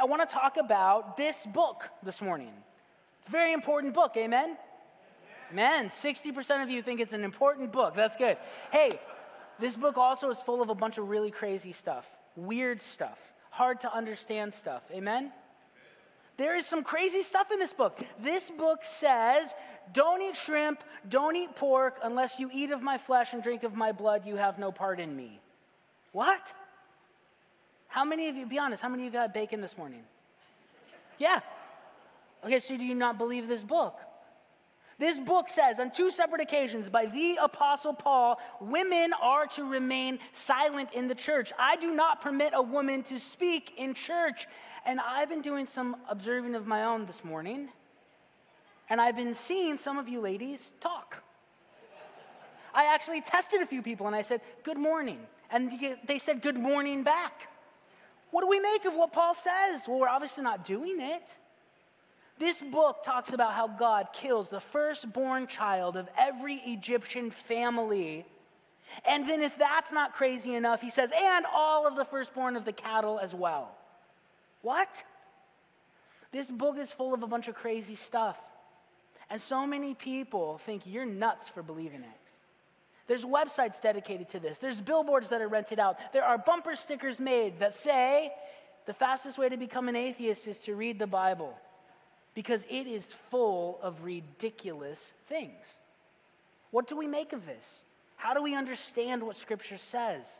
I want to talk about this book this morning. It's a very important book, amen? Amen. 60% of you think it's an important book. That's good. Hey, this book also is full of a bunch of really crazy stuff, weird stuff, hard to understand stuff. Amen? There is some crazy stuff in this book. This book says, don't eat shrimp, don't eat pork, unless you eat of my flesh and drink of my blood, you have no part in me. What? How many of you, be honest, how many of you had bacon this morning? Yeah. Okay, so do you not believe this book? This book says on two separate occasions by the Apostle Paul, women are to remain silent in the church. I do not permit a woman to speak in church. And I've been doing some observing of my own this morning, and I've been seeing some of you ladies talk. I actually tested a few people and I said, Good morning. And they said, Good morning back. What do we make of what Paul says? Well, we're obviously not doing it. This book talks about how God kills the firstborn child of every Egyptian family. And then, if that's not crazy enough, he says, and all of the firstborn of the cattle as well. What? This book is full of a bunch of crazy stuff. And so many people think you're nuts for believing it. There's websites dedicated to this. There's billboards that are rented out. There are bumper stickers made that say the fastest way to become an atheist is to read the Bible because it is full of ridiculous things. What do we make of this? How do we understand what Scripture says?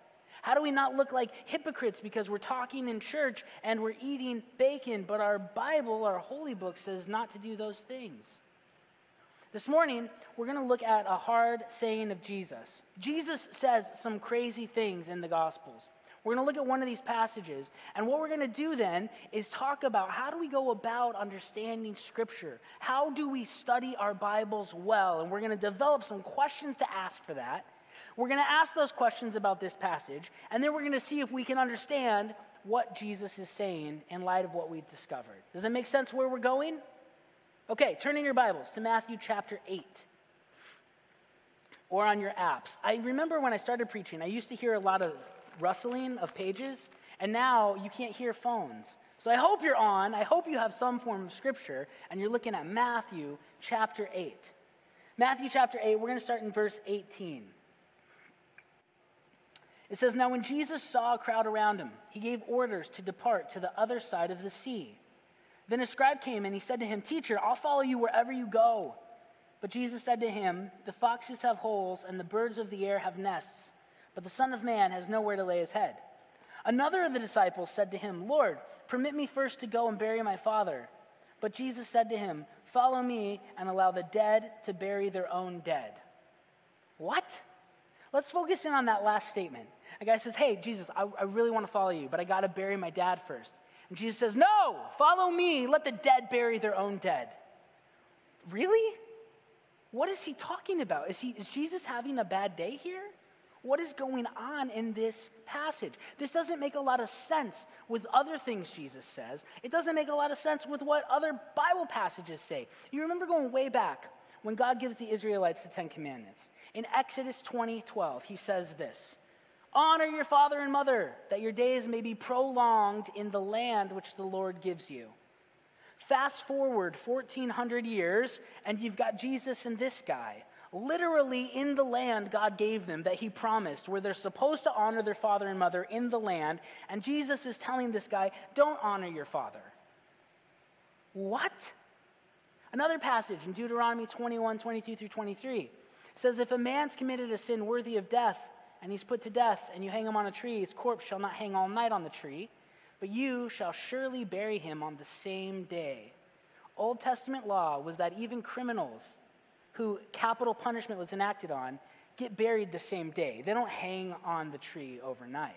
How do we not look like hypocrites because we're talking in church and we're eating bacon, but our Bible, our holy book, says not to do those things? This morning, we're going to look at a hard saying of Jesus. Jesus says some crazy things in the Gospels. We're going to look at one of these passages. And what we're going to do then is talk about how do we go about understanding Scripture? How do we study our Bibles well? And we're going to develop some questions to ask for that. We're going to ask those questions about this passage. And then we're going to see if we can understand what Jesus is saying in light of what we've discovered. Does it make sense where we're going? Okay, turning your Bibles to Matthew chapter 8 or on your apps. I remember when I started preaching, I used to hear a lot of rustling of pages, and now you can't hear phones. So I hope you're on. I hope you have some form of scripture, and you're looking at Matthew chapter 8. Matthew chapter 8, we're going to start in verse 18. It says, Now when Jesus saw a crowd around him, he gave orders to depart to the other side of the sea. Then a scribe came and he said to him, Teacher, I'll follow you wherever you go. But Jesus said to him, The foxes have holes, and the birds of the air have nests but the Son of Man has nowhere to lay his head. Another of the disciples said to him, Lord, permit me first to go and bury my father. But Jesus said to him, Follow me and allow the dead to bury their own dead. What? Let's focus in on that last statement. A guy says, Hey, Jesus, I, I really want to follow you, but I got to bury my dad first. And Jesus says, No, follow me. Let the dead bury their own dead. Really? What is he talking about? Is, he, is Jesus having a bad day here? What is going on in this passage? This doesn't make a lot of sense with other things Jesus says. It doesn't make a lot of sense with what other Bible passages say. You remember going way back when God gives the Israelites the Ten Commandments. In Exodus 20 12, he says this Honor your father and mother, that your days may be prolonged in the land which the Lord gives you. Fast forward 1400 years, and you've got Jesus and this guy literally in the land God gave them that He promised, where they're supposed to honor their father and mother in the land. And Jesus is telling this guy, don't honor your father. What? Another passage in Deuteronomy 21 22 through 23 says, If a man's committed a sin worthy of death, and he's put to death, and you hang him on a tree, his corpse shall not hang all night on the tree, but you shall surely bury him on the same day. Old Testament law was that even criminals who capital punishment was enacted on get buried the same day. They don't hang on the tree overnight.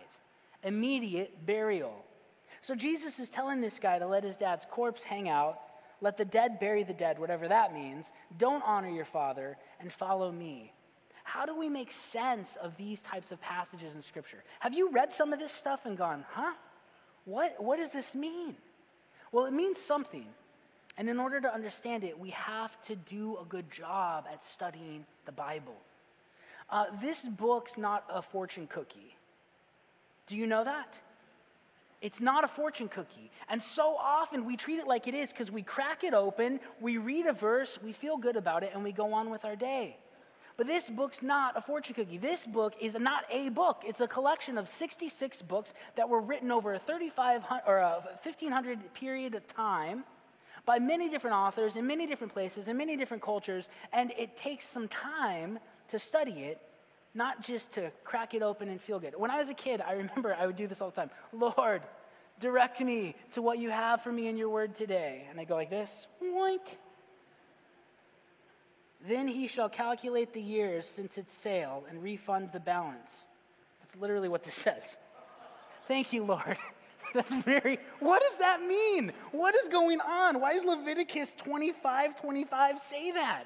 Immediate burial. So Jesus is telling this guy to let his dad's corpse hang out, let the dead bury the dead, whatever that means. Don't honor your father and follow me. How do we make sense of these types of passages in Scripture? Have you read some of this stuff and gone, huh? What, what does this mean? Well, it means something. And in order to understand it, we have to do a good job at studying the Bible. Uh, this book's not a fortune cookie. Do you know that? It's not a fortune cookie. And so often we treat it like it is because we crack it open, we read a verse, we feel good about it, and we go on with our day. But this book's not a fortune cookie. This book is not a book. It's a collection of 66 books that were written over a 3500 or a 1500 period of time by many different authors in many different places in many different cultures, and it takes some time to study it, not just to crack it open and feel good. When I was a kid, I remember I would do this all the time. Lord, direct me to what you have for me in your word today. And I go like this, Woink. Then he shall calculate the years since its sale and refund the balance. That's literally what this says. Thank you, Lord. That's very, what does that mean? What is going on? Why does Leviticus 25 25 say that?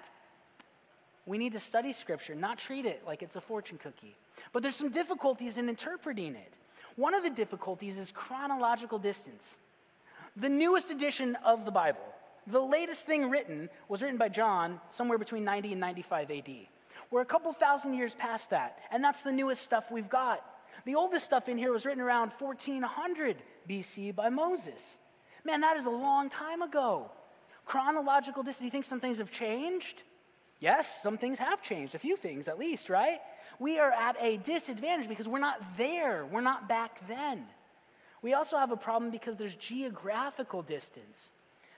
We need to study scripture, not treat it like it's a fortune cookie. But there's some difficulties in interpreting it. One of the difficulties is chronological distance. The newest edition of the Bible, the latest thing written, was written by John somewhere between 90 and 95 AD. We're a couple thousand years past that, and that's the newest stuff we've got. The oldest stuff in here was written around 1400 BC by Moses. Man, that is a long time ago. Chronological distance, do you think some things have changed? Yes, some things have changed, a few things at least, right? We are at a disadvantage because we're not there, we're not back then. We also have a problem because there's geographical distance.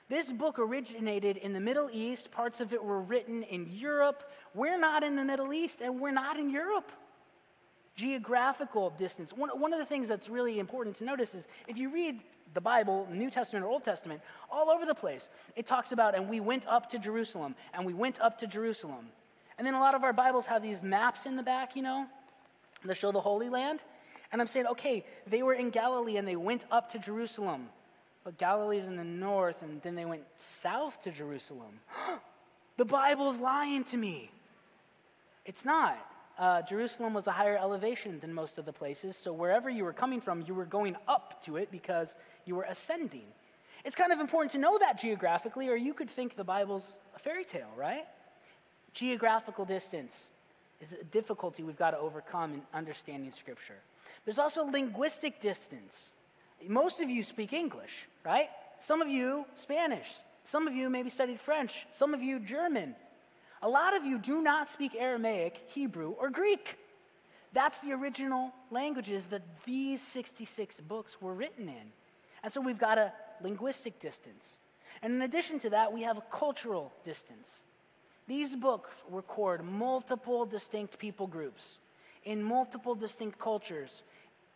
This book originated in the Middle East. Parts of it were written in Europe. We're not in the Middle East and we're not in Europe. Geographical distance. One, one of the things that's really important to notice is if you read the Bible, New Testament or Old Testament, all over the place, it talks about, and we went up to Jerusalem, and we went up to Jerusalem. And then a lot of our Bibles have these maps in the back, you know, that show the Holy Land. And I'm saying, okay, they were in Galilee and they went up to Jerusalem. But Galilee's in the north, and then they went south to Jerusalem. the Bible's lying to me. It's not. Uh, Jerusalem was a higher elevation than most of the places, so wherever you were coming from, you were going up to it because you were ascending. It's kind of important to know that geographically, or you could think the Bible's a fairy tale, right? Geographical distance is a difficulty we've got to overcome in understanding Scripture. There's also linguistic distance. Most of you speak English, right? Some of you Spanish. Some of you maybe studied French. Some of you German. A lot of you do not speak Aramaic, Hebrew, or Greek. That's the original languages that these 66 books were written in. And so we've got a linguistic distance. And in addition to that, we have a cultural distance. These books record multiple distinct people groups in multiple distinct cultures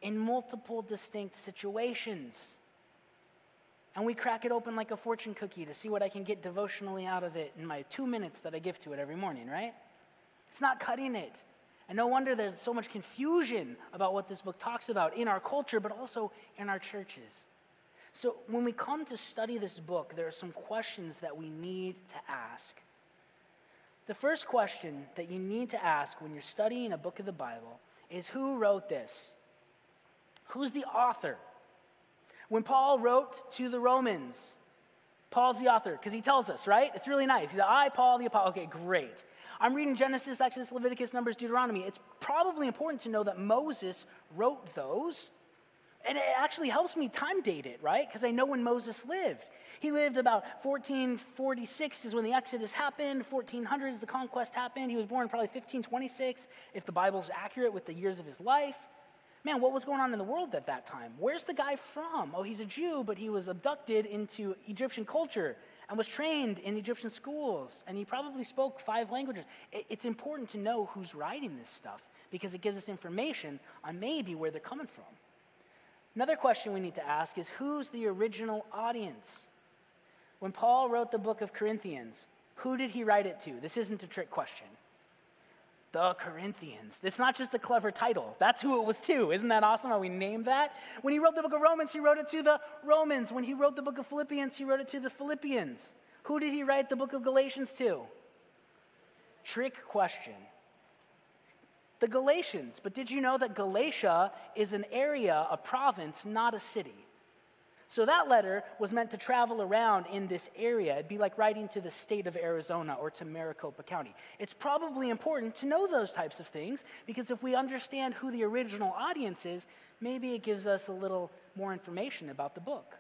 in multiple distinct situations. And we crack it open like a fortune cookie to see what I can get devotionally out of it in my two minutes that I give to it every morning, right? It's not cutting it. And no wonder there's so much confusion about what this book talks about in our culture, but also in our churches. So when we come to study this book, there are some questions that we need to ask. The first question that you need to ask when you're studying a book of the Bible is who wrote this? Who's the author? When Paul wrote to the Romans, Paul's the author because he tells us, right? It's really nice. He's like, I, Paul the apostle. Okay, great. I'm reading Genesis, Exodus, Leviticus, Numbers, Deuteronomy. It's probably important to know that Moses wrote those. And it actually helps me time date it, right? Because I know when Moses lived. He lived about 1446 is when the Exodus happened. 1400 is the conquest happened. He was born probably 1526, if the Bible's accurate with the years of his life man, what was going on in the world at that time? Where's the guy from? Oh, he's a Jew, but he was abducted into Egyptian culture and was trained in Egyptian schools, and he probably spoke five languages. It's important to know who's writing this stuff because it gives us information on maybe where they're coming from. Another question we need to ask is who's the original audience? When Paul wrote the book of Corinthians, who did he write it to? This isn't a trick question the Corinthians. It's not just a clever title. That's who it was to. Isn't that awesome how we named that? When he wrote the book of Romans, he wrote it to the Romans. When he wrote the book of Philippians, he wrote it to the Philippians. Who did he write the book of Galatians to? Trick question. The Galatians. But did you know that Galatia is an area, a province, not a city? So that letter was meant to travel around in this area. It'd be like writing to the state of Arizona or to Maricopa County. It's probably important to know those types of things because if we understand who the original audience is, maybe it gives us a little more information about the book.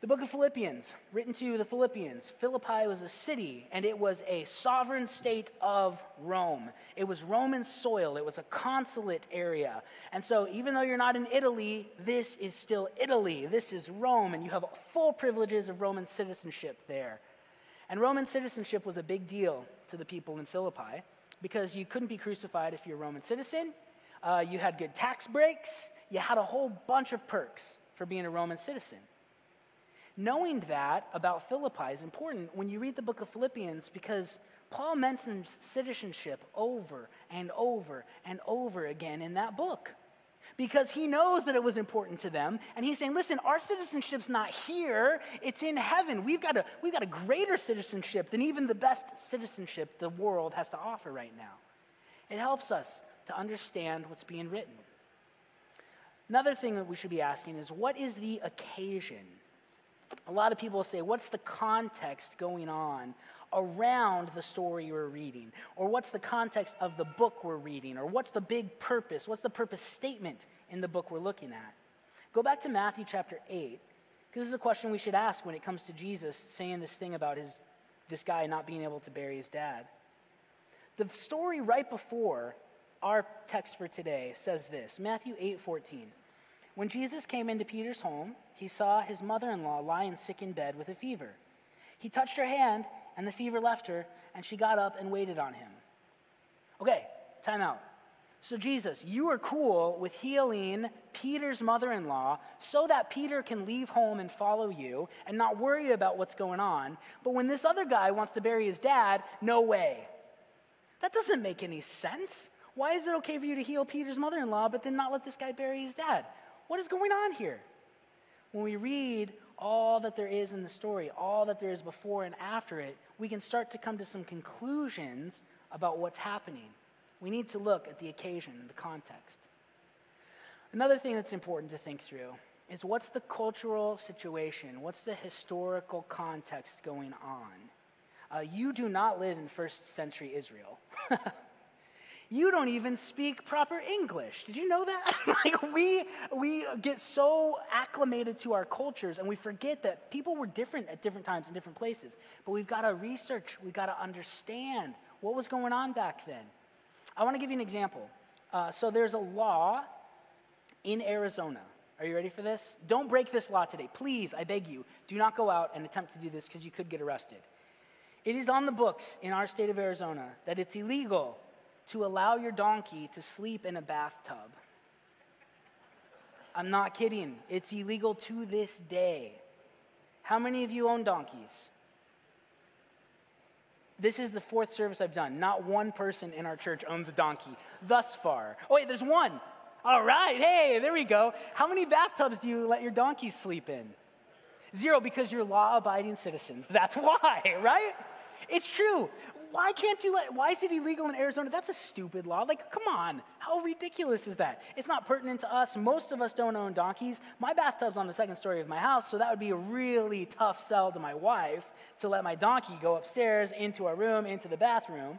The book of Philippians, written to the Philippians. Philippi was a city, and it was a sovereign state of Rome. It was Roman soil, it was a consulate area. And so, even though you're not in Italy, this is still Italy. This is Rome, and you have full privileges of Roman citizenship there. And Roman citizenship was a big deal to the people in Philippi because you couldn't be crucified if you're a Roman citizen. Uh, you had good tax breaks. You had a whole bunch of perks for being a Roman citizen. Knowing that about Philippi is important when you read the book of Philippians because Paul mentions citizenship over and over and over again in that book. Because he knows that it was important to them. And he's saying, listen, our citizenship's not here, it's in heaven. We've got, a, we've got a greater citizenship than even the best citizenship the world has to offer right now. It helps us to understand what's being written. Another thing that we should be asking is what is the occasion? A lot of people say, what's the context going on around the story we're reading? Or what's the context of the book we're reading? Or what's the big purpose? What's the purpose statement in the book we're looking at? Go back to Matthew chapter 8, because this is a question we should ask when it comes to Jesus saying this thing about his, this guy not being able to bury his dad. The story right before our text for today says this Matthew 8 14. When Jesus came into Peter's home, he saw his mother in law lying sick in bed with a fever. He touched her hand, and the fever left her, and she got up and waited on him. Okay, time out. So, Jesus, you are cool with healing Peter's mother in law so that Peter can leave home and follow you and not worry about what's going on. But when this other guy wants to bury his dad, no way. That doesn't make any sense. Why is it okay for you to heal Peter's mother in law, but then not let this guy bury his dad? What is going on here? When we read all that there is in the story, all that there is before and after it, we can start to come to some conclusions about what's happening. We need to look at the occasion and the context. Another thing that's important to think through is what's the cultural situation? What's the historical context going on? Uh, you do not live in first century Israel. you don't even speak proper English. Did you know that? like we we get so acclimated to our cultures and we forget that people were different at different times in different places. But we've got to research, we've got to understand what was going on back then. I want to give you an example. Uh, so there's a law in Arizona. Are you ready for this? Don't break this law today. Please, I beg you, do not go out and attempt to do this because you could get arrested. It is on the books in our state of Arizona that it's illegal to allow your donkey to sleep in a bathtub. I'm not kidding. It's illegal to this day. How many of you own donkeys? This is the fourth service I've done. Not one person in our church owns a donkey thus far. Oh, wait, there's one. All right, hey, there we go. How many bathtubs do you let your donkeys sleep in? Zero, because you're law abiding citizens. That's why, right? It's true why can't you let, why is it illegal in Arizona? That's a stupid law. Like, come on. How ridiculous is that? It's not pertinent to us. Most of us don't own donkeys. My bathtub's on the second story of my house, so that would be a really tough sell to my wife to let my donkey go upstairs into our room, into the bathroom.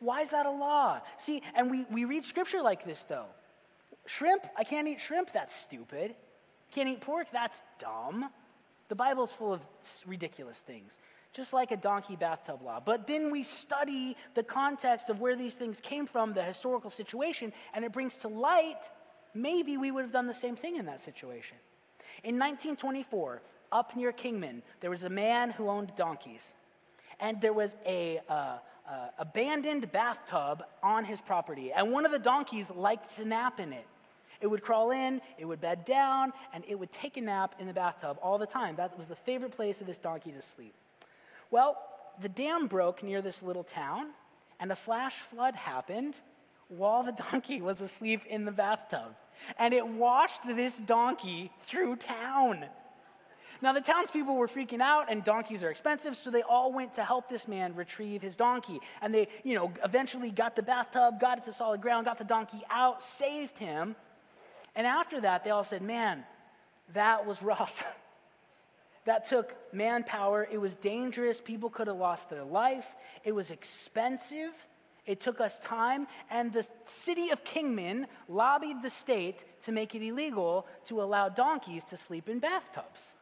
Why is that a law? See, and we, we read scripture like this, though. Shrimp, I can't eat shrimp, that's stupid. Can't eat pork, that's dumb. The Bible's full of ridiculous things just like a donkey bathtub law. But then we study the context of where these things came from, the historical situation, and it brings to light maybe we would have done the same thing in that situation. In 1924, up near Kingman, there was a man who owned donkeys, and there was a uh, uh, abandoned bathtub on his property, and one of the donkeys liked to nap in it. It would crawl in, it would bed down, and it would take a nap in the bathtub all the time. That was the favorite place of this donkey to sleep. Well, the dam broke near this little town, and a flash flood happened while the donkey was asleep in the bathtub. And it washed this donkey through town. Now, the townspeople were freaking out, and donkeys are expensive, so they all went to help this man retrieve his donkey. And they, you know, eventually got the bathtub, got it to solid ground, got the donkey out, saved him. And after that, they all said, Man, that was rough. that took manpower. It was dangerous. People could have lost their life. It was expensive. It took us time. And the city of Kingman lobbied the state to make it illegal to allow donkeys to sleep in bathtubs.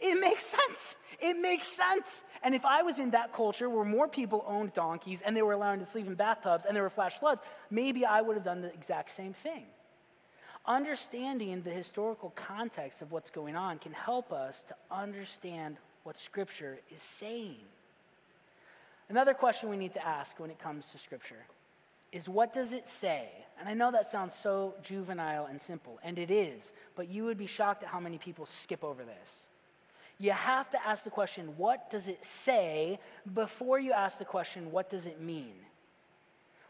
It makes sense. It makes sense. And if I was in that culture where more people owned donkeys and they were allowed to sleep in bathtubs and there were flash floods, maybe I would have done the exact same thing. Understanding the historical context of what's going on can help us to understand what Scripture is saying. Another question we need to ask when it comes to Scripture is what does it say? And I know that sounds so juvenile and simple, and it is, but you would be shocked at how many people skip over this. You have to ask the question, what does it say, before you ask the question, what does it mean?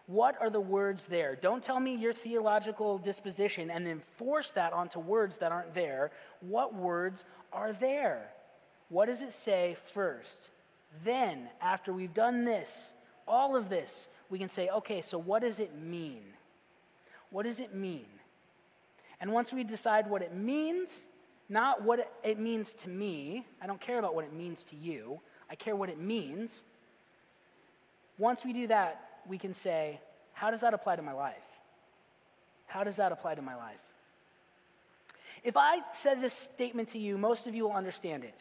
What are the words there? Don't tell me your theological disposition and then force that onto words that aren't there. What words are there? What does it say first? Then, after we've done this, all of this, we can say, okay, so what does it mean? What does it mean? And once we decide what it means, not what it means to me, I don't care about what it means to you, I care what it means. Once we do that, we can say, how does that apply to my life? How does that apply to my life? If I said this statement to you, most of you will understand it.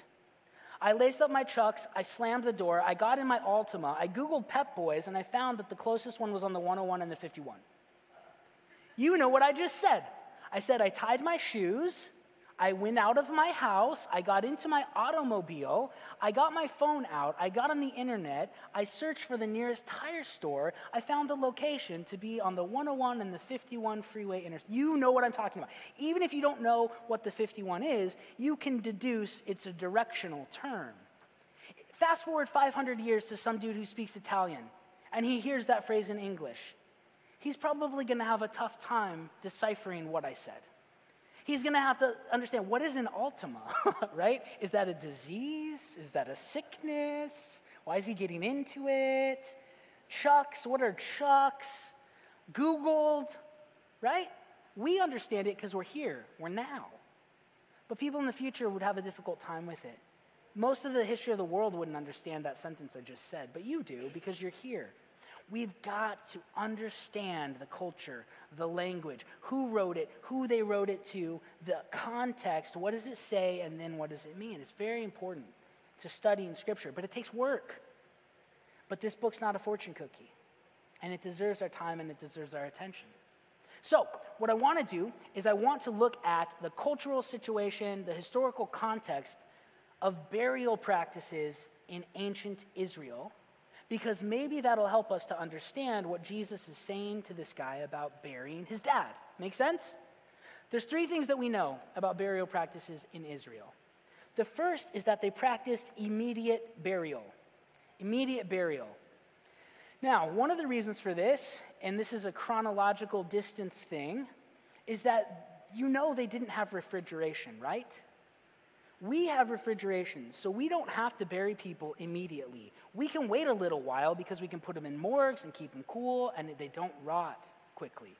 I laced up my chucks, I slammed the door, I got in my Altima, I Googled Pep Boys, and I found that the closest one was on the 101 and the 51. You know what I just said. I said I tied my shoes, I went out of my house, I got into my automobile, I got my phone out, I got on the internet, I searched for the nearest tire store, I found the location to be on the 101 and the 51 freeway intersection. You know what I'm talking about. Even if you don't know what the 51 is, you can deduce it's a directional term. Fast forward 500 years to some dude who speaks Italian, and he hears that phrase in English. He's probably gonna have a tough time deciphering what I said. He's going to have to understand what is an Altima, right? Is that a disease? Is that a sickness? Why is he getting into it? Chucks, what are chucks? Googled, right? We understand it because we're here, we're now. But people in the future would have a difficult time with it. Most of the history of the world wouldn't understand that sentence I just said, but you do because you're here. We've got to understand the culture, the language, who wrote it, who they wrote it to, the context, what does it say, and then what does it mean. It's very important to study in Scripture, but it takes work. But this book's not a fortune cookie, and it deserves our time and it deserves our attention. So, what I want to do is I want to look at the cultural situation, the historical context of burial practices in ancient Israel because maybe that'll help us to understand what Jesus is saying to this guy about burying his dad. Make sense? There's three things that we know about burial practices in Israel. The first is that they practiced immediate burial. Immediate burial. Now, one of the reasons for this, and this is a chronological distance thing, is that you know they didn't have refrigeration, right? We have refrigeration, so we don't have to bury people immediately. We can wait a little while because we can put them in morgues and keep them cool and they don't rot quickly.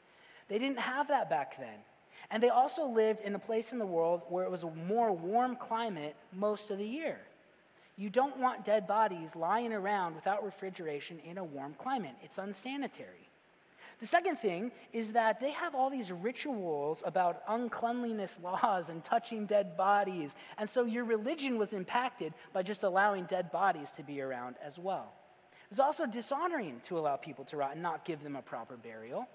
They didn't have that back then. And they also lived in a place in the world where it was a more warm climate most of the year. You don't want dead bodies lying around without refrigeration in a warm climate, it's unsanitary. The second thing is that they have all these rituals about uncleanliness laws and touching dead bodies. And so your religion was impacted by just allowing dead bodies to be around as well. It's also dishonoring to allow people to rot and not give them a proper burial.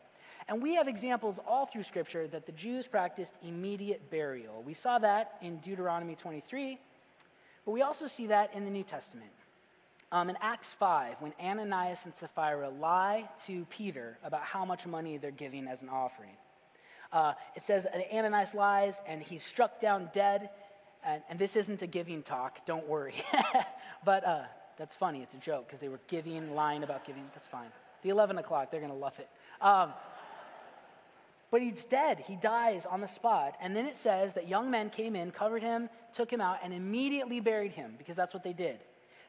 And we have examples all through Scripture that the Jews practiced immediate burial. We saw that in Deuteronomy 23, but we also see that in the New Testament. Um, in Acts 5, when Ananias and Sapphira lie to Peter about how much money they're giving as an offering, uh, it says Ananias lies and he's struck down dead. And, and this isn't a giving talk, don't worry. but uh, that's funny, it's a joke because they were giving, lying about giving. That's fine. The 11 o'clock, they're going to love it. Um, but he's dead. He dies on the spot. And then it says that young men came in, covered him, took him out, and immediately buried him because that's what they did.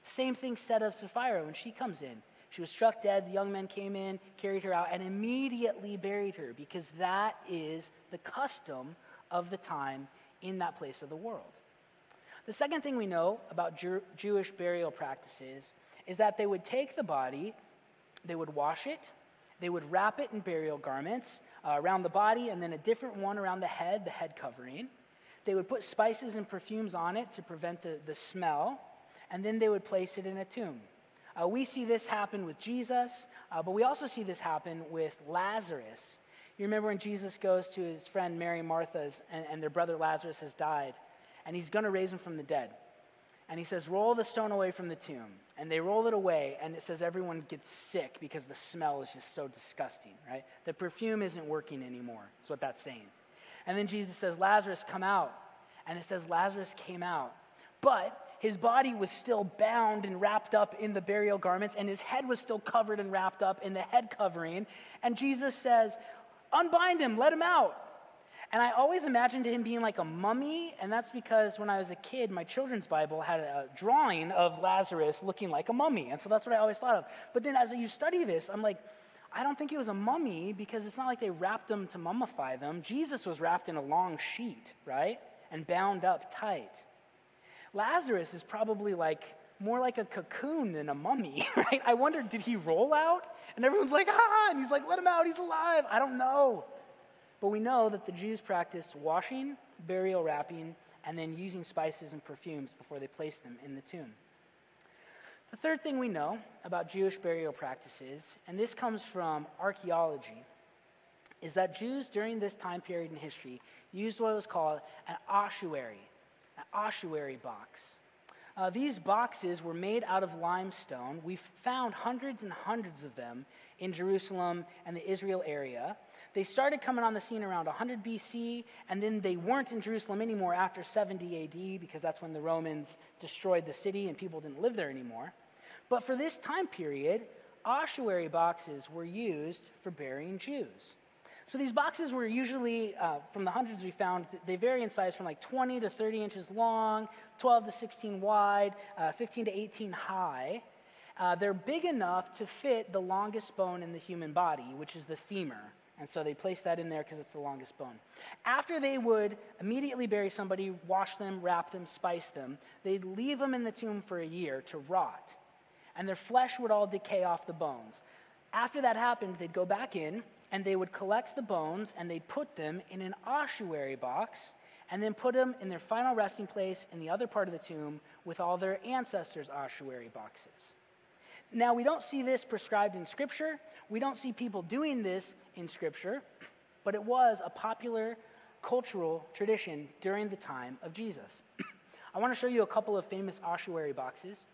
Same thing said of Sapphira when she comes in. She was struck dead. The young men came in, carried her out, and immediately buried her because that is the custom of the time in that place of the world. The second thing we know about Jew- Jewish burial practices is that they would take the body, they would wash it, they would wrap it in burial garments uh, around the body, and then a different one around the head, the head covering. They would put spices and perfumes on it to prevent the, the smell, and then they would place it in a tomb. Uh, we see this happen with Jesus, uh, but we also see this happen with Lazarus. You remember when Jesus goes to his friend Mary Martha's, and, and their brother Lazarus has died, and he's going to raise him from the dead. And he says, Roll the stone away from the tomb. And they roll it away, and it says everyone gets sick because the smell is just so disgusting, right? The perfume isn't working anymore. That's what that's saying. And then Jesus says, Lazarus, come out. And it says Lazarus came out. But his body was still bound and wrapped up in the burial garments, and his head was still covered and wrapped up in the head covering. And Jesus says, Unbind him, let him out. And I always imagined him being like a mummy, and that's because when I was a kid, my children's Bible had a drawing of Lazarus looking like a mummy. And so that's what I always thought of. But then as you study this, I'm like, I don't think he was a mummy because it's not like they wrapped him to mummify them. Jesus was wrapped in a long sheet, right? And bound up tight. Lazarus is probably like more like a cocoon than a mummy, right? I wonder, did he roll out? And everyone's like, ah, and he's like, let him out, he's alive. I don't know. But we know that the Jews practiced washing, burial wrapping, and then using spices and perfumes before they placed them in the tomb. The third thing we know about Jewish burial practices, and this comes from archaeology, is that Jews during this time period in history used what was called an ossuary, ossuary box. Uh, these boxes were made out of limestone. We've found hundreds and hundreds of them in Jerusalem and the Israel area. They started coming on the scene around 100 BC, and then they weren't in Jerusalem anymore after 70 AD because that's when the Romans destroyed the city and people didn't live there anymore. But for this time period, ossuary boxes were used for burying Jews. So these boxes were usually, uh, from the hundreds we found, they vary in size from like 20 to 30 inches long, 12 to 16 wide, uh, 15 to 18 high. Uh, they're big enough to fit the longest bone in the human body, which is the femur. And so they placed that in there because it's the longest bone. After they would immediately bury somebody, wash them, wrap them, spice them, they'd leave them in the tomb for a year to rot. And their flesh would all decay off the bones. After that happened, they'd go back in and they would collect the bones and they'd put them in an ossuary box and then put them in their final resting place in the other part of the tomb with all their ancestors' ossuary boxes. Now, we don't see this prescribed in Scripture. We don't see people doing this in Scripture, but it was a popular cultural tradition during the time of Jesus. I want to show you a couple of famous ossuary boxes.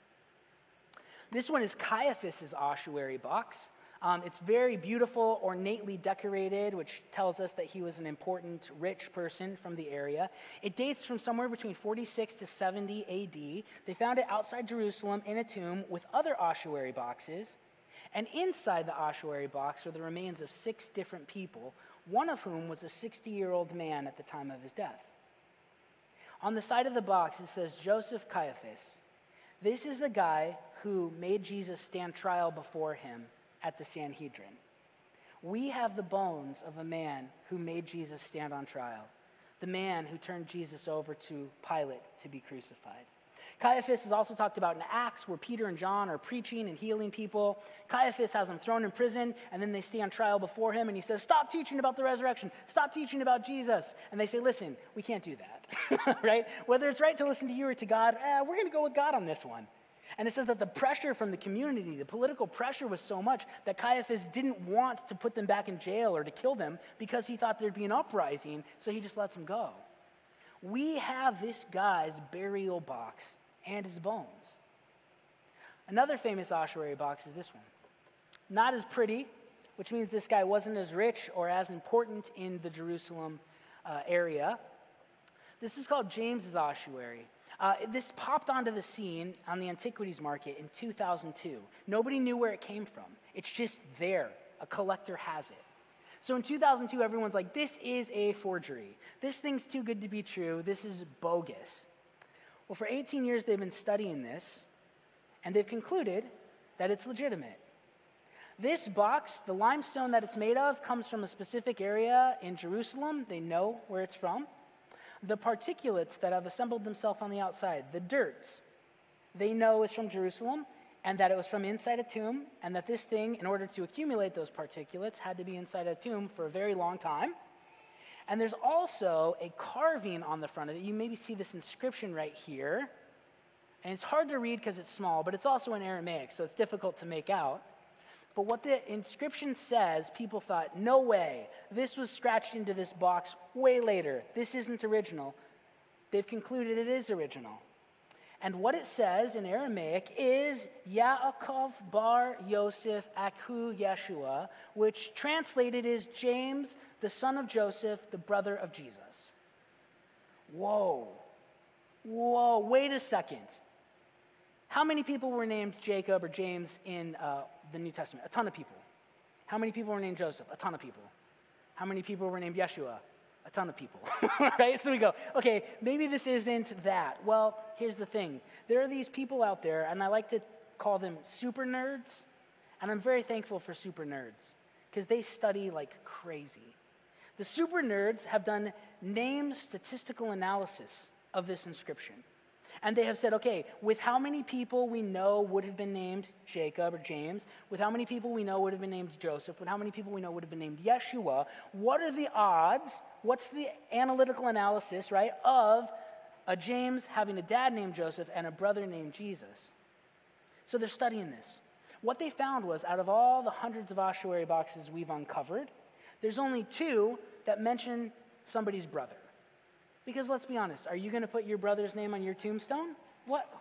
This one is Caiaphas's ossuary box. Um, it's very beautiful, ornately decorated, which tells us that he was an important, rich person from the area. It dates from somewhere between 46 to 70 AD. They found it outside Jerusalem in a tomb with other ossuary boxes. And inside the ossuary box were the remains of six different people, one of whom was a 60 year old man at the time of his death. On the side of the box, it says Joseph Caiaphas. This is the guy who made Jesus stand trial before him at the Sanhedrin. We have the bones of a man who made Jesus stand on trial, the man who turned Jesus over to Pilate to be crucified. Caiaphas is also talked about in Acts, where Peter and John are preaching and healing people. Caiaphas has them thrown in prison, and then they stand trial before him, and he says, Stop teaching about the resurrection. Stop teaching about Jesus. And they say, Listen, we can't do that, right? Whether it's right to listen to you or to God, eh, we're going to go with God on this one. And it says that the pressure from the community, the political pressure was so much that Caiaphas didn't want to put them back in jail or to kill them because he thought there'd be an uprising, so he just lets them go. We have this guy's burial box and his bones. Another famous ossuary box is this one. Not as pretty, which means this guy wasn't as rich or as important in the Jerusalem uh, area. This is called James's ossuary. Uh, this popped onto the scene on the antiquities market in 2002. Nobody knew where it came from. It's just there. A collector has it. So in 2002, everyone's like, this is a forgery. This thing's too good to be true. This is bogus. Well, for 18 years, they've been studying this, and they've concluded that it's legitimate. This box, the limestone that it's made of, comes from a specific area in Jerusalem. They know where it's from. The particulates that have assembled themselves on the outside, the dirt, they know is from Jerusalem and that it was from inside a tomb, and that this thing, in order to accumulate those particulates, had to be inside a tomb for a very long time. And there's also a carving on the front of it. You maybe see this inscription right here. And it's hard to read because it's small, but it's also in Aramaic, so it's difficult to make out. But what the inscription says, people thought, no way, this was scratched into this box way later. This isn't original. They've concluded it is original. And what it says in Aramaic is Yaakov bar Yosef Aku Yeshua, which translated is James, the son of Joseph, the brother of Jesus. Whoa. Whoa, wait a second. How many people were named Jacob or James in uh, the New Testament? A ton of people. How many people were named Joseph? A ton of people. How many people were named Yeshua? a ton of people, right? So we go, okay, maybe this isn't that. Well, here's the thing there are these people out there, and I like to call them super nerds, and I'm very thankful for super nerds because they study like crazy. The super nerds have done name statistical analysis of this inscription. And they have said, okay, with how many people we know would have been named Jacob or James, with how many people we know would have been named Joseph, with how many people we know would have been named Yeshua, what are the odds? What's the analytical analysis, right, of a James having a dad named Joseph and a brother named Jesus? So they're studying this. What they found was out of all the hundreds of ossuary boxes we've uncovered, there's only two that mention somebody's brother. Because let's be honest, are you going to put your brother's name on your tombstone? What?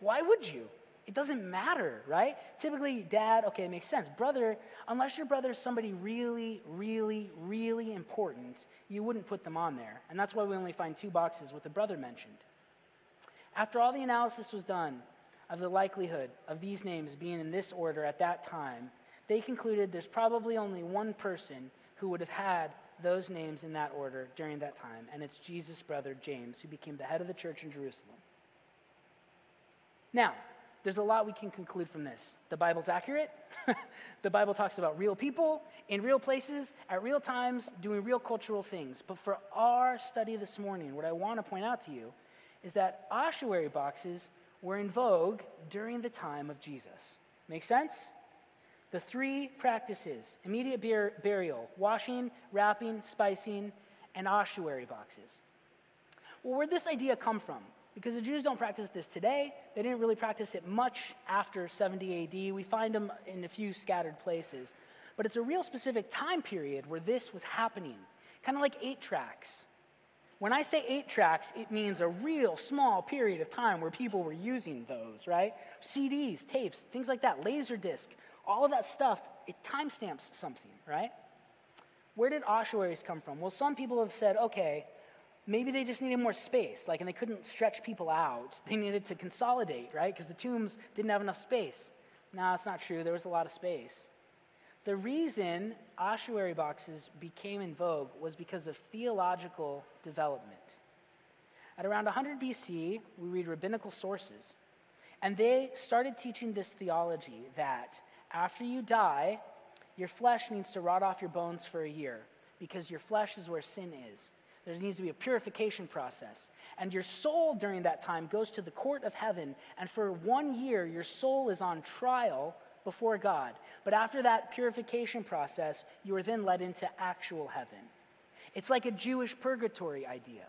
Why would you? It doesn't matter, right? Typically, dad, okay, it makes sense. Brother, unless your brother is somebody really, really, really important, you wouldn't put them on there. And that's why we only find two boxes with the brother mentioned. After all the analysis was done of the likelihood of these names being in this order at that time, they concluded there's probably only one person who would have had those names in that order during that time, and it's Jesus' brother James, who became the head of the church in Jerusalem. Now, there's a lot we can conclude from this. The Bible's accurate. the Bible talks about real people in real places at real times doing real cultural things. But for our study this morning, what I want to point out to you is that ossuary boxes were in vogue during the time of Jesus. Make sense? The three practices immediate bur- burial, washing, wrapping, spicing, and ossuary boxes. Well, where'd this idea come from? Because the Jews don't practice this today. They didn't really practice it much after 70 AD. We find them in a few scattered places. But it's a real specific time period where this was happening, kind of like eight tracks. When I say eight tracks, it means a real small period of time where people were using those, right? CDs, tapes, things like that, laser disc, all of that stuff, it timestamps something, right? Where did ossuaries come from? Well, some people have said, okay, maybe they just needed more space, like, and they couldn't stretch people out. They needed to consolidate, right? Because the tombs didn't have enough space. No, it's not true. There was a lot of space. The reason ossuary boxes became in vogue was because of theological development. At around 100 BC, we read rabbinical sources, and they started teaching this theology that after you die, your flesh needs to rot off your bones for a year because your flesh is where sin is. There needs to be a purification process. And your soul during that time goes to the court of heaven, and for one year, your soul is on trial before God. But after that purification process, you are then led into actual heaven. It's like a Jewish purgatory idea.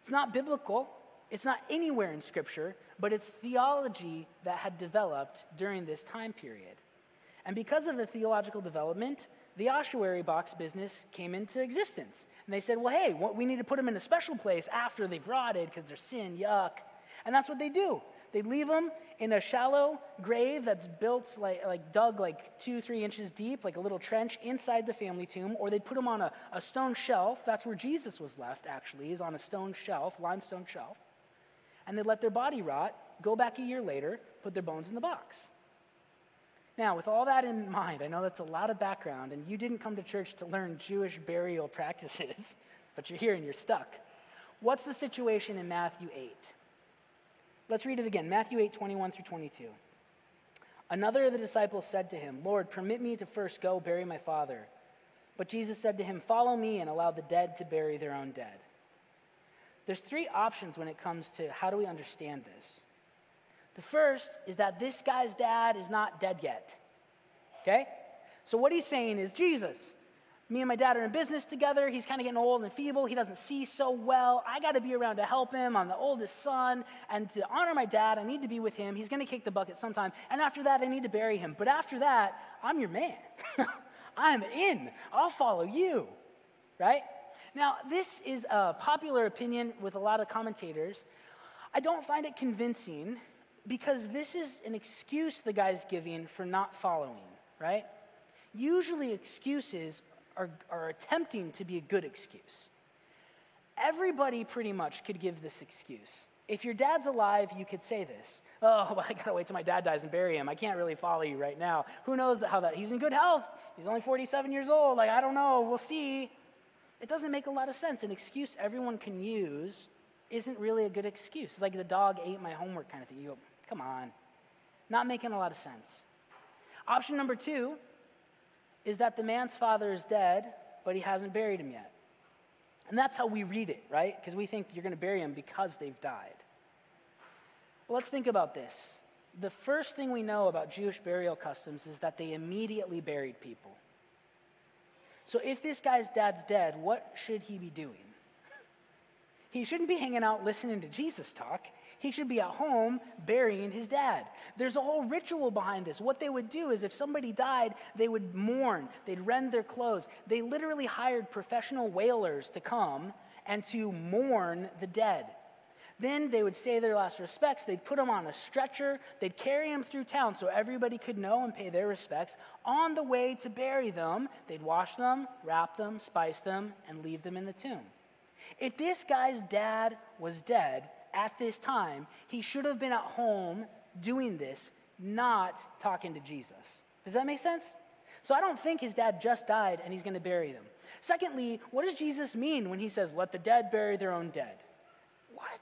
It's not biblical, it's not anywhere in Scripture, but it's theology that had developed during this time period. And because of the theological development, the ossuary box business came into existence. And they said, well, hey, we need to put them in a special place after they've rotted because they're sin, yuck. And that's what they do. They leave them in a shallow grave that's built, like, like dug like two, three inches deep, like a little trench inside the family tomb, or they'd put them on a, a stone shelf. That's where Jesus was left, actually, is on a stone shelf, limestone shelf. And they let their body rot, go back a year later, put their bones in the box. Now, with all that in mind, I know that's a lot of background, and you didn't come to church to learn Jewish burial practices, but you're here and you're stuck. What's the situation in Matthew 8? Let's read it again Matthew 8, 21 through 22. Another of the disciples said to him, Lord, permit me to first go bury my father. But Jesus said to him, Follow me and allow the dead to bury their own dead. there's three options when it comes to how do we understand this. The first is that this guy's dad is not dead yet. Okay? So what he's saying is, Jesus, me and my dad are in business together. He's kind of getting old and feeble. He doesn't see so well. I got to be around to help him. I'm the oldest son. And to honor my dad, I need to be with him. He's going to kick the bucket sometime. And after that, I need to bury him. But after that, I'm your man. I'm in. I'll follow you. Right? Now, this is a popular opinion with a lot of commentators. I don't find it convincing because this is an excuse the guy's giving for not following, right? Usually, excuses are, are attempting to be a good excuse. Everybody pretty much could give this excuse. If your dad's alive, you could say this. Oh, well, I gotta wait till my dad dies and bury him. I can't really follow you right now. Who knows how that? He's in good health. He's only 47 years old. Like, I don't know. We'll see. It doesn't make a lot of sense. An excuse everyone can use isn't really a good excuse. It's like the dog ate my homework kind of thing. You go, come on. Not making a lot of sense. Option number two is that the man's father is dead, but he hasn't buried him yet. And that's how we read it, right? Because we think you're going to bury him because they've died. Well, let's think about this. The first thing we know about Jewish burial customs is that they immediately buried people. So if this guy's dad's dead, what should he be doing? He shouldn't be hanging out listening to Jesus talk. He should be at home burying his dad. There's a whole ritual behind this. What they would do is if somebody died, they would mourn, they'd rend their clothes. They literally hired professional wailers to come and to mourn the dead. Then they would say their last respects. They'd put him on a stretcher. They'd carry him through town so everybody could know and pay their respects. On the way to bury them, they'd wash them, wrap them, spice them, and leave them in the tomb. If this guy's dad was dead, at this time, he should have been at home doing this, not talking to Jesus. Does that make sense? So I don't think his dad just died and he's going to bury them. Secondly, what does Jesus mean when he says, let the dead bury their own dead? What?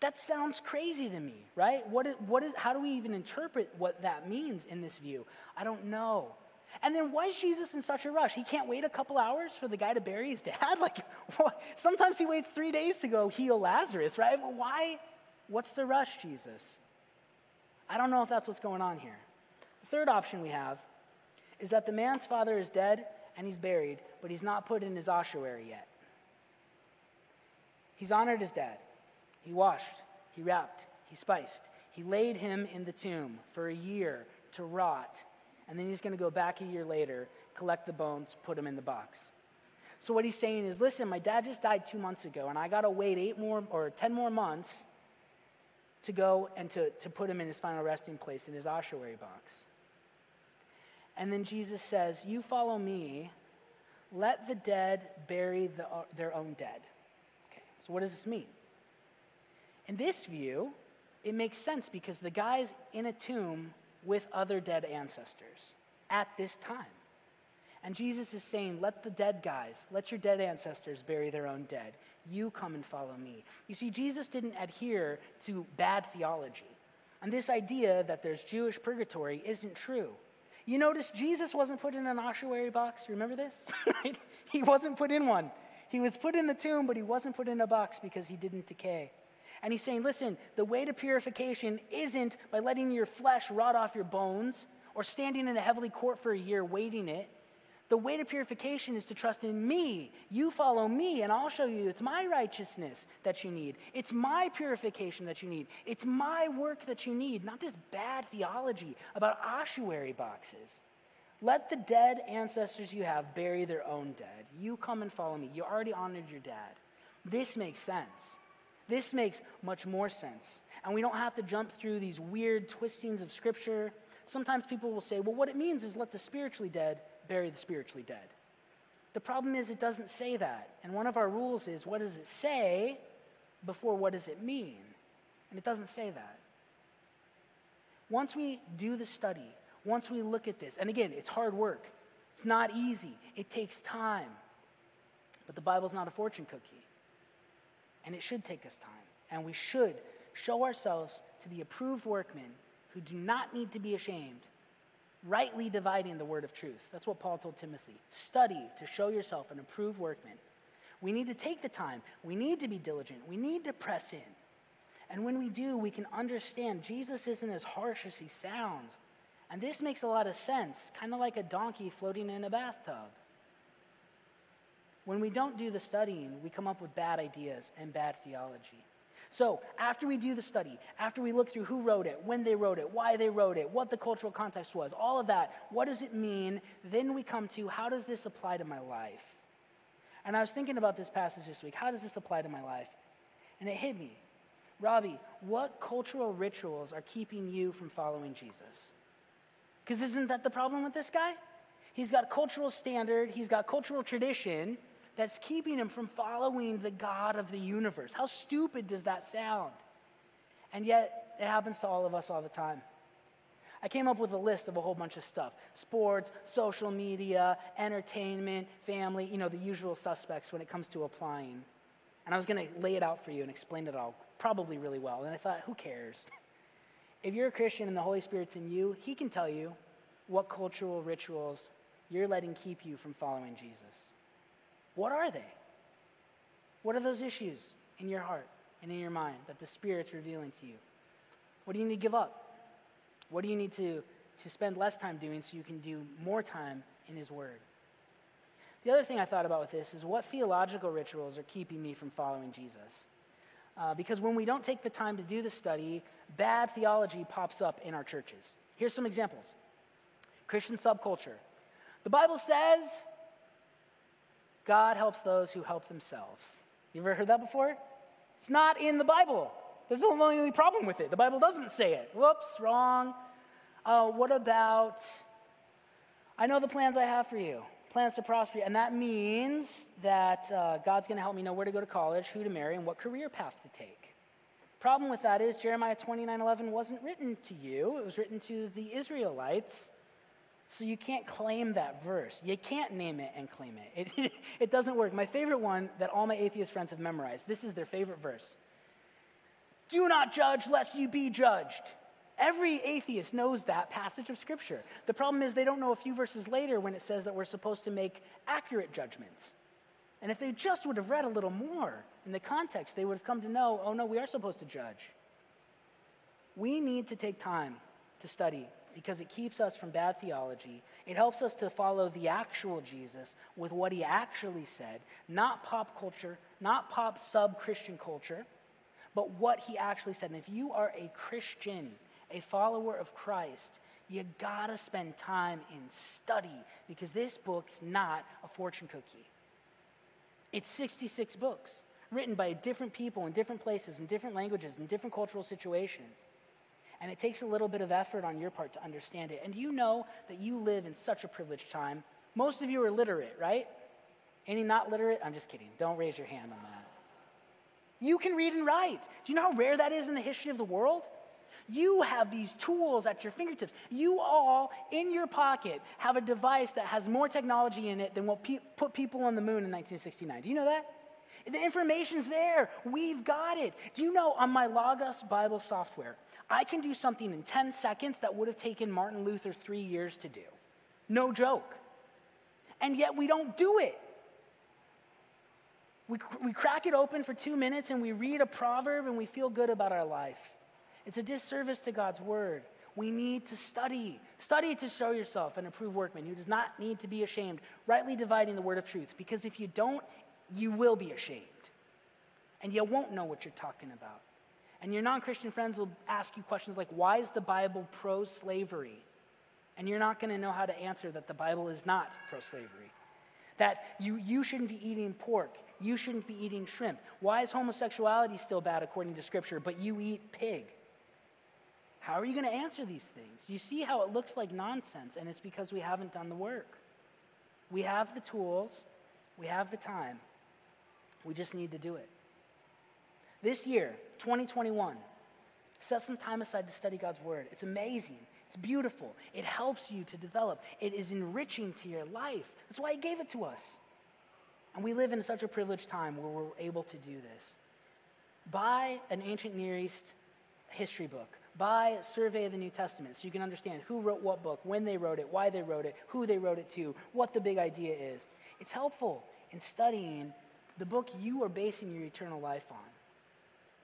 That sounds crazy to me, right? What is, what is, how do we even interpret what that means in this view? I don't know. And then why is Jesus in such a rush? He can't wait a couple hours for the guy to bury his dad? Like, sometimes he waits three days to go heal Lazarus, right? Why? What's the rush, Jesus? I don't know if that's what's going on here. The third option we have is that the man's father is dead and he's buried, but he's not put in his ossuary yet. He's honored his dad. He washed, he wrapped, he spiced. He laid him in the tomb for a year to rot and then he's going to go back a year later, collect the bones, put them in the box. So what he's saying is, listen, my dad just died two months ago, and I got to wait eight more or 10 more months to go and to, to put him in his final resting place in his ossuary box. And then Jesus says, You follow me, let the dead bury the, their own dead. Okay, so what does this mean? In this view, it makes sense because the guy's in a tomb with other dead ancestors at this time. And Jesus is saying, Let the dead guys, let your dead ancestors bury their own dead. You come and follow me. You see, Jesus didn't adhere to bad theology. And this idea that there's Jewish purgatory isn't true. You notice Jesus wasn't put in an ossuary box. Remember this? He wasn't put in one. He was put in the tomb, but he wasn't put in a box because he didn't decay. And he's saying, listen, the way to purification isn't by letting your flesh rot off your bones or standing in a heavenly court for a year waiting it. The way to purification is to trust in me. You follow me, and I'll show you it's my righteousness that you need. It's my purification that you need. It's my work that you need, not this bad theology about ossuary boxes. Let the dead ancestors you have bury their own dead. You come and follow me. You already honored your dad. This makes sense. This makes much more sense. And we don't have to jump through these weird twistings of Scripture. Sometimes people will say, well, what it means is let the spiritually dead bury the spiritually dead. The problem is, it doesn't say that. And one of our rules is, what does it say before what does it mean? And it doesn't say that. Once we do the study, once we look at this, and again, it's hard work, it's not easy, it takes time. But the Bible's not a fortune cookie. And it should take us time. And we should show ourselves to be approved workmen who do not need to be ashamed, rightly dividing the word of truth. That's what Paul told Timothy. Study to show yourself an approved workman. We need to take the time. We need to be diligent. We need to press in. And when we do, we can understand Jesus isn't as harsh as he sounds. And this makes a lot of sense, kind of like a donkey floating in a bathtub. When we don't do the studying, we come up with bad ideas and bad theology. So, after we do the study, after we look through who wrote it, when they wrote it, why they wrote it, what the cultural context was, all of that, what does it mean? Then we come to how does this apply to my life? And I was thinking about this passage this week. How does this apply to my life? And it hit me. Robbie, what cultural rituals are keeping you from following Jesus? Because isn't that the problem with this guy? He's got cultural standard, he's got cultural tradition, that's keeping him from following the God of the universe. How stupid does that sound? And yet, it happens to all of us all the time. I came up with a list of a whole bunch of stuff sports, social media, entertainment, family, you know, the usual suspects when it comes to applying. And I was going to lay it out for you and explain it all probably really well. And I thought, who cares? If you're a Christian and the Holy Spirit's in you, He can tell you what cultural rituals you're letting keep you from following Jesus. What are they? What are those issues in your heart and in your mind that the Spirit's revealing to you? What do you need to give up? What do you need to, to spend less time doing so you can do more time in His Word? The other thing I thought about with this is what theological rituals are keeping me from following Jesus? Uh, because when we don't take the time to do the study, bad theology pops up in our churches. Here's some examples Christian subculture. The Bible says God helps those who help themselves. You ever heard that before? It's not in the Bible. That's the only problem with it. The Bible doesn't say it. Whoops, wrong. Uh, what about, I know the plans I have for you, plans to prosper you. And that means that uh, God's going to help me know where to go to college, who to marry, and what career path to take. Problem with that is Jeremiah 29 11 wasn't written to you, it was written to the Israelites so you can't claim that verse. You can't name it and claim it. It, it doesn't work. My favorite one that all my atheist friends have memorized this is their favorite verse Do not judge lest you be judged. Every atheist knows that passage of Scripture. The problem is they don't know a few verses later when it says that we're supposed to make accurate judgments. And if they just would have read a little more in the context, they would have come to know oh, no, we are supposed to judge. We need to take time to study because it keeps us from bad theology. It helps us to follow the actual Jesus with what he actually said, not pop culture, not pop sub Christian culture, but what he actually said. And if you are a Christian, a follower of Christ, you gotta spend time in study because this book's not a fortune cookie. It's 66 books written by different people in different places, in different languages, in different cultural situations. And it takes a little bit of effort on your part to understand it. And you know that you live in such a privileged time. Most of you are literate, right? Any not literate? I'm just kidding. Don't raise your hand on that. You can read and write. Do you know how rare that is in the history of the world? You have these tools at your fingertips. You all, in your pocket, have a device that has more technology in it than what pe- put people on the moon in 1969. Do you know that? The information's there. We've got it. Do you know on my Logos Bible software, I can do something in 10 seconds that would have taken Martin Luther three years to do. No joke. And yet we don't do it. We, we crack it open for two minutes and we read a proverb and we feel good about our life. It's a disservice to God's word. We need to study. Study to show yourself an approved workman who does not need to be ashamed, rightly dividing the word of truth. Because if you don't, you will be ashamed. And you won't know what you're talking about. And your non Christian friends will ask you questions like, why is the Bible pro slavery? And you're not going to know how to answer that the Bible is not pro slavery. That you, you shouldn't be eating pork. You shouldn't be eating shrimp. Why is homosexuality still bad according to Scripture, but you eat pig? How are you going to answer these things? You see how it looks like nonsense, and it's because we haven't done the work. We have the tools, we have the time, we just need to do it. This year, 2021, set some time aside to study God's Word. It's amazing. It's beautiful. It helps you to develop. It is enriching to your life. That's why He gave it to us. And we live in such a privileged time where we're able to do this. Buy an ancient Near East history book. Buy a survey of the New Testament so you can understand who wrote what book, when they wrote it, why they wrote it, who they wrote it to, what the big idea is. It's helpful in studying the book you are basing your eternal life on.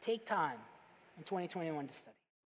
Take time in 2021 to study.